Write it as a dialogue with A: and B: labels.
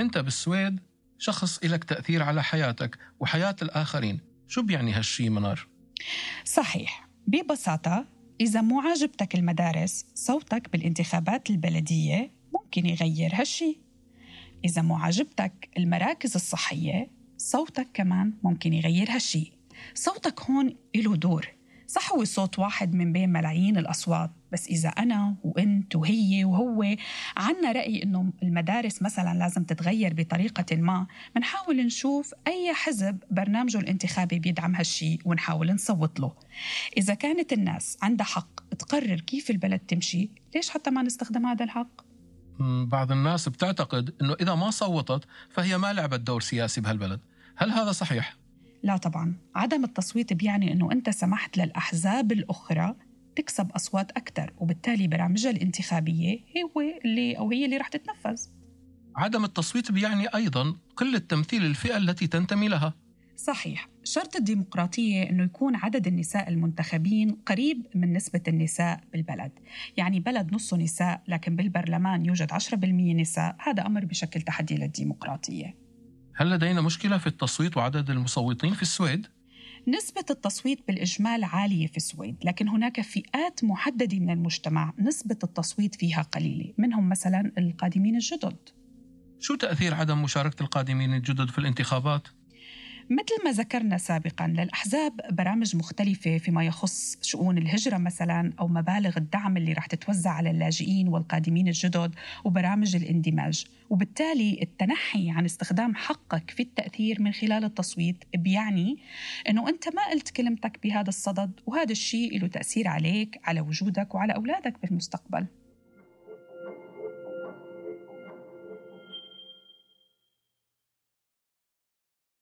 A: أنت بالسويد شخص إلك تأثير على حياتك وحياة الآخرين. شو بيعني هالشي منار؟
B: صحيح. ببساطة إذا مو عاجبتك المدارس صوتك بالانتخابات البلدية ممكن يغير هالشي. إذا مو عاجبتك المراكز الصحية صوتك كمان ممكن يغير هالشي. صوتك هون له دور. صح هو صوت واحد من بين ملايين الأصوات بس إذا أنا وأنت وهي وهو عنا رأي إنه المدارس مثلا لازم تتغير بطريقة ما بنحاول نشوف أي حزب برنامجه الانتخابي بيدعم هالشي ونحاول نصوت له إذا كانت الناس عندها حق تقرر كيف البلد تمشي ليش حتى ما نستخدم هذا الحق؟
A: بعض الناس بتعتقد إنه إذا ما صوتت فهي ما لعبت دور سياسي بهالبلد، هل هذا صحيح؟
B: لا طبعا، عدم التصويت بيعني إنه أنت سمحت للأحزاب الأخرى تكسب أصوات أكثر وبالتالي برامجها الانتخابية هو اللي أو هي اللي رح تتنفذ.
A: عدم التصويت بيعني أيضا قلة تمثيل الفئة التي تنتمي لها.
B: صحيح. شرط الديمقراطية أنه يكون عدد النساء المنتخبين قريب من نسبة النساء بالبلد. يعني بلد نصه نساء لكن بالبرلمان يوجد 10% نساء. هذا أمر بشكل تحدي للديمقراطية.
A: هل لدينا مشكلة في التصويت وعدد المصوتين في السويد؟
B: نسبة التصويت بالإجمال عالية في السويد لكن هناك فئات محددة من المجتمع نسبة التصويت فيها قليلة منهم مثلا القادمين الجدد
A: شو تأثير عدم مشاركة القادمين الجدد في الانتخابات؟
B: مثل ما ذكرنا سابقا للأحزاب برامج مختلفة فيما يخص شؤون الهجرة مثلا أو مبالغ الدعم اللي رح تتوزع على اللاجئين والقادمين الجدد وبرامج الاندماج. وبالتالي التنحي عن استخدام حقك في التأثير من خلال التصويت بيعني أنه أنت ما قلت كلمتك بهذا الصدد وهذا الشيء له تأثير عليك على وجودك وعلى أولادك بالمستقبل.